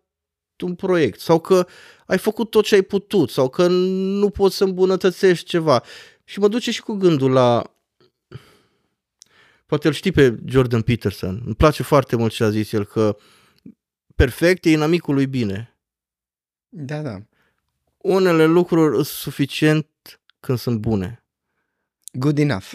un proiect sau că ai făcut tot ce ai putut sau că nu poți să îmbunătățești ceva. Și mă duce și cu gândul la poate îl știi pe Jordan Peterson. Îmi place foarte mult ce a zis el că perfect e inamicul lui bine. Da, da. Unele lucruri sunt suficient când sunt bune. Good enough.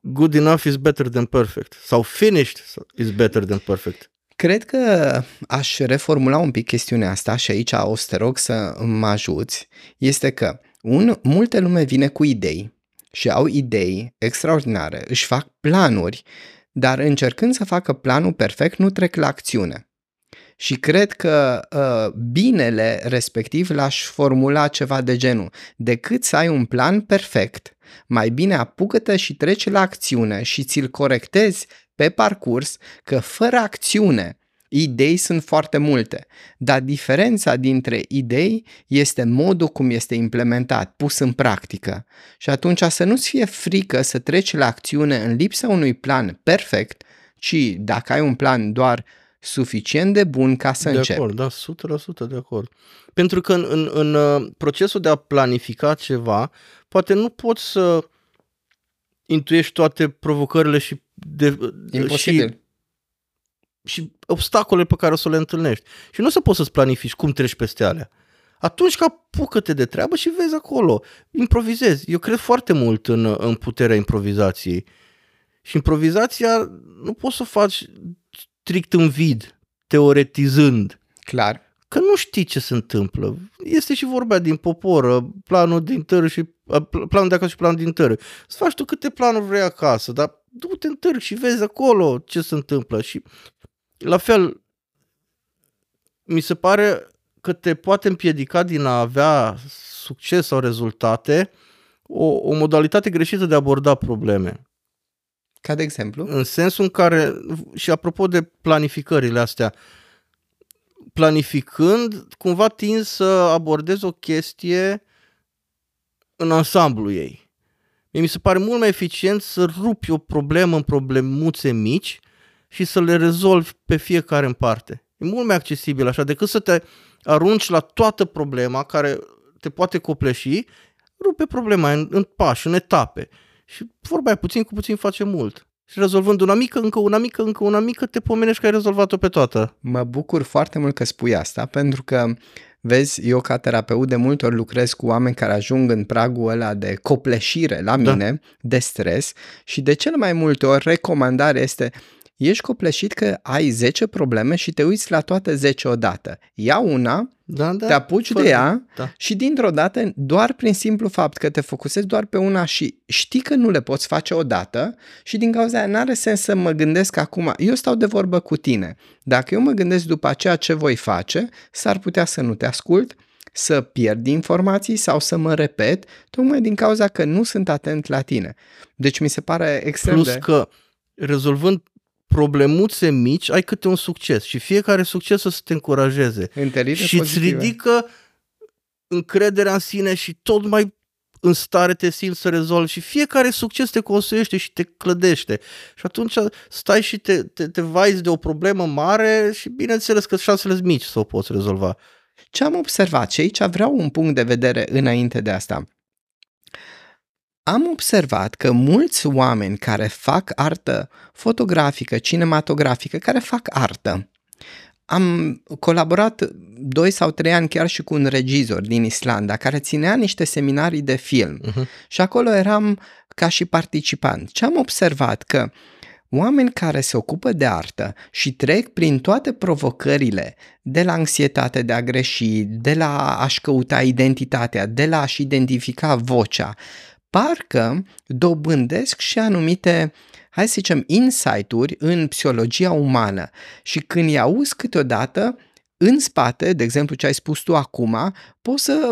Good enough is better than perfect. Sau finished is better than perfect. Cred că aș reformula un pic chestiunea asta și aici o să te rog să mă ajuți. Este că un, multe lume vine cu idei și au idei extraordinare, își fac planuri, dar încercând să facă planul perfect nu trec la acțiune. Și cred că uh, binele respectiv l-aș formula ceva de genul. Decât să ai un plan perfect, mai bine apucă-te și treci la acțiune și ți-l corectezi pe parcurs că fără acțiune idei sunt foarte multe, dar diferența dintre idei este modul cum este implementat, pus în practică. Și atunci să nu-ți fie frică să treci la acțiune în lipsa unui plan perfect, ci dacă ai un plan doar suficient de bun ca să de începi. De acord, da, 100% de acord. Pentru că în, în, în uh, procesul de a planifica ceva, poate nu poți să intuiești toate provocările și de, Imposibil. Și, și obstacole pe care o să le întâlnești. Și nu o să poți să-ți planifici cum treci peste alea. Atunci ca apucă-te de treabă și vezi acolo. Improvizezi. Eu cred foarte mult în, în puterea improvizației. Și improvizația nu poți să o faci strict în vid, teoretizând. Clar. Că nu știi ce se întâmplă. Este și vorba din popor, planul din tără și planul de acasă și planul din tără. Să faci tu câte planuri vrei acasă, dar du-te în târg și vezi acolo ce se întâmplă. Și la fel, mi se pare că te poate împiedica din a avea succes sau rezultate o, o modalitate greșită de a aborda probleme. Ca de exemplu? În sensul în care, și apropo de planificările astea, planificând, cumva tin să abordezi o chestie în ansamblu ei. Mie mi se pare mult mai eficient să rupi o problemă în problemuțe mici și să le rezolvi pe fiecare în parte. E mult mai accesibil așa decât să te arunci la toată problema care te poate copleși, rupe problema în, în pași, în etape. Și vorba aia, puțin cu puțin face mult. Și rezolvând una mică, încă una mică, încă una mică, te pomenești că ai rezolvat-o pe toată. Mă bucur foarte mult că spui asta, pentru că, vezi, eu ca terapeut de multe ori lucrez cu oameni care ajung în pragul ăla de copleșire la da. mine, da. de stres și de cele mai multe ori recomandarea este ești copleșit că ai 10 probleme și te uiți la toate 10 odată. Ia una, da, da, te apuci fără, de ea da. și dintr-o dată, doar prin simplu fapt că te focusezi doar pe una și știi că nu le poți face odată și din cauza aia n-are sens să mă gândesc acum, eu stau de vorbă cu tine. Dacă eu mă gândesc după aceea ce voi face, s-ar putea să nu te ascult, să pierd informații sau să mă repet, tocmai din cauza că nu sunt atent la tine. Deci mi se pare extrem Plus de... că rezolvând problemuțe mici, ai câte un succes și fiecare succes să te încurajeze. și îți ridică încrederea în sine și tot mai în stare te simți să rezolvi și fiecare succes te construiește și te clădește. Și atunci stai și te, te, te vaizi de o problemă mare și bineînțeles că șansele mici să o poți rezolva. Ce am observat și aici vreau un punct de vedere înainte de asta am observat că mulți oameni care fac artă fotografică, cinematografică, care fac artă, am colaborat doi sau trei ani chiar și cu un regizor din Islanda care ținea niște seminarii de film uh-huh. și acolo eram ca și participant. Ce am observat că oameni care se ocupă de artă și trec prin toate provocările de la anxietate de a greși, de la a-și căuta identitatea, de la a-și identifica vocea, parcă dobândesc și anumite hai să zicem, insight-uri în psihologia umană și când îi auzi câteodată, în spate, de exemplu ce ai spus tu acum, poți să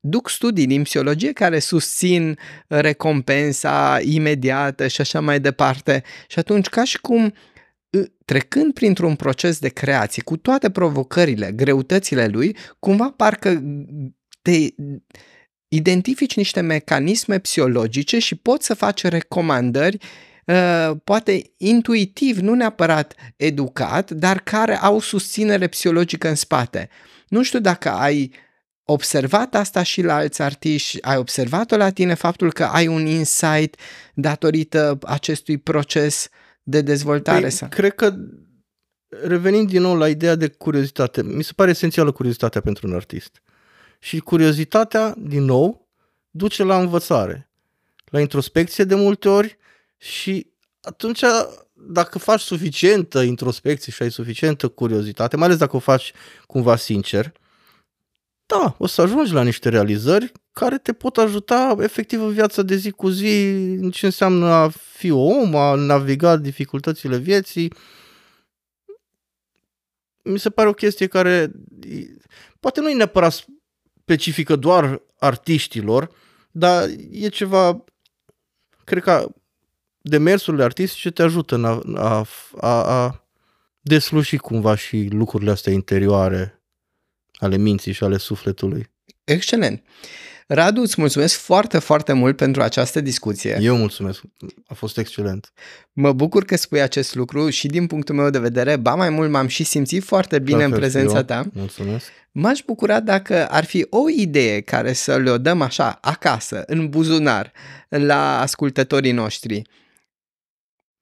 duc studii din psihologie care susțin recompensa imediată și așa mai departe. Și atunci, ca și cum trecând printr-un proces de creație, cu toate provocările, greutățile lui, cumva parcă te identifici niște mecanisme psihologice și poți să faci recomandări uh, poate intuitiv, nu neapărat educat, dar care au susținere psihologică în spate. Nu știu dacă ai observat asta și la alți artiști, ai observat-o la tine faptul că ai un insight datorită acestui proces de dezvoltare? Păi, sau? Cred că revenind din nou la ideea de curiozitate, mi se pare esențială curiozitatea pentru un artist. Și curiozitatea, din nou, duce la învățare, la introspecție de multe ori și atunci dacă faci suficientă introspecție și ai suficientă curiozitate, mai ales dacă o faci cumva sincer, da, o să ajungi la niște realizări care te pot ajuta efectiv în viața de zi cu zi, în ce înseamnă a fi om, a naviga dificultățile vieții. Mi se pare o chestie care poate nu e neapărat specifică doar artiștilor, dar e ceva, cred că demersurile artistice te ajută în a, a, a, a desluși cumva și lucrurile astea interioare ale minții și ale sufletului. Excelent. Radu, îți mulțumesc foarte, foarte mult pentru această discuție. Eu mulțumesc, a fost excelent. Mă bucur că spui acest lucru și din punctul meu de vedere, ba mai mult m-am și simțit foarte bine în prezența ta. Mulțumesc. M-aș bucura dacă ar fi o idee care să le dăm așa, acasă, în buzunar, la ascultătorii noștri.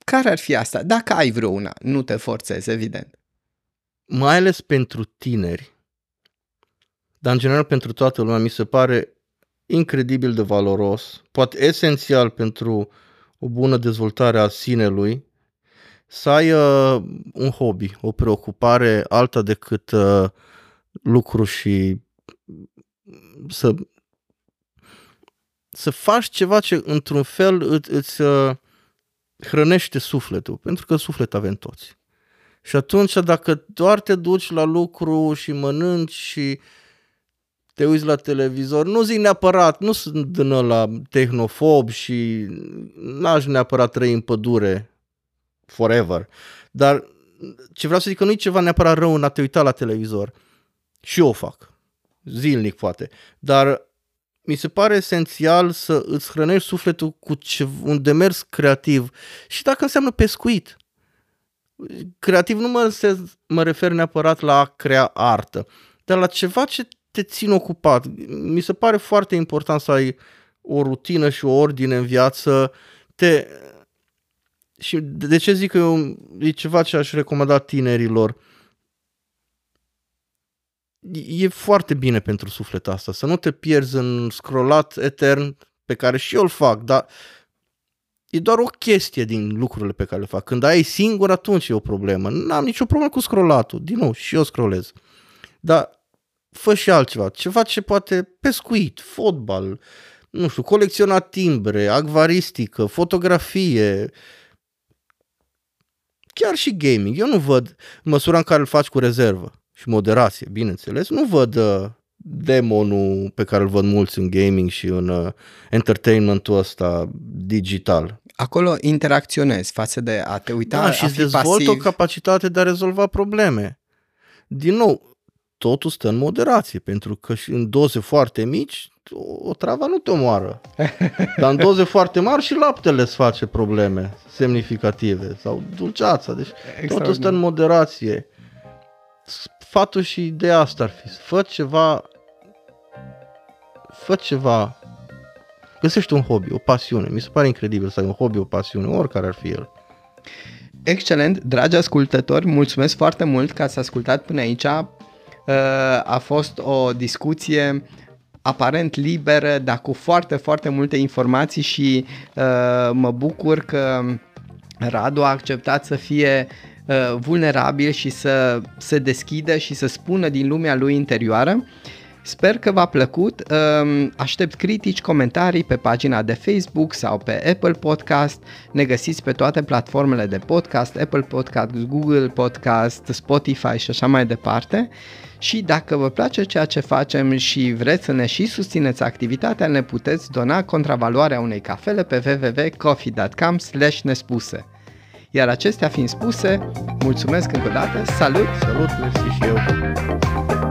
Care ar fi asta? Dacă ai vreo una, nu te forțezi, evident. Mai ales pentru tineri, dar în general pentru toată lumea, mi se pare incredibil de valoros, poate esențial pentru o bună dezvoltare a sinelui, să ai uh, un hobby, o preocupare alta decât uh, lucru și să, să faci ceva ce într-un fel îți, îți uh, hrănește sufletul, pentru că suflet avem toți. Și atunci dacă doar te duci la lucru și mănânci și uh, te uiți la televizor, nu zic neapărat, nu sunt din ăla tehnofob și n-aș neapărat trăi în pădure forever, dar ce vreau să zic că nu e ceva neapărat rău în a te uita la televizor. Și eu o fac, zilnic poate, dar mi se pare esențial să îți hrănești sufletul cu ce, un demers creativ și dacă înseamnă pescuit. Creativ nu mă, se, mă refer neapărat la a crea artă, dar la ceva ce te țin ocupat. Mi se pare foarte important să ai o rutină și o ordine în viață. Te... Și de ce zic că eu, e ceva ce aș recomanda tinerilor? E foarte bine pentru sufletul asta, să nu te pierzi în scrollat etern pe care și eu îl fac, dar e doar o chestie din lucrurile pe care le fac. Când ai singur, atunci e o problemă. N-am nicio problemă cu scrollatul. Din nou, și eu scrollez. Dar fă și altceva. Ceva ce poate pescuit, fotbal, nu știu, colecționat timbre, acvaristică, fotografie, chiar și gaming. Eu nu văd măsura în care îl faci cu rezervă și moderație, bineînțeles. Nu văd uh, demonul pe care îl văd mulți în gaming și în uh, entertainmentul ăsta digital. Acolo interacționezi față de a te uita, da, și a îți fi dezvoltă pasiv. o capacitate de a rezolva probleme. Din nou, totul stă în moderație, pentru că și în doze foarte mici, o, o travă nu te omoară. Dar în doze foarte mari și laptele îți face probleme semnificative sau dulceața. Deci totul stă în moderație. Sfatul și ideea asta ar fi, fă ceva fă ceva găsește un hobby, o pasiune. Mi se pare incredibil să ai un hobby, o pasiune, oricare ar fi el. Excelent, dragi ascultători, mulțumesc foarte mult că ați ascultat până aici. Uh, A fost o discuție aparent liberă, dar cu foarte, foarte multe informații și uh, mă bucur că Radu a acceptat să fie uh, vulnerabil și să se deschidă și să spună din lumea lui interioară. Sper că v-a plăcut. Um, Aștept critici, comentarii pe pagina de Facebook sau pe Apple Podcast. Ne găsiți pe toate platformele de podcast, Apple Podcast, Google Podcast, Spotify și așa mai departe. Și dacă vă place ceea ce facem și vreți să ne și susțineți activitatea, ne puteți dona contravaloarea unei cafele pe www.coffee.com nespuse. Iar acestea fiind spuse, mulțumesc încă o dată, salut! Salut, mersi și eu!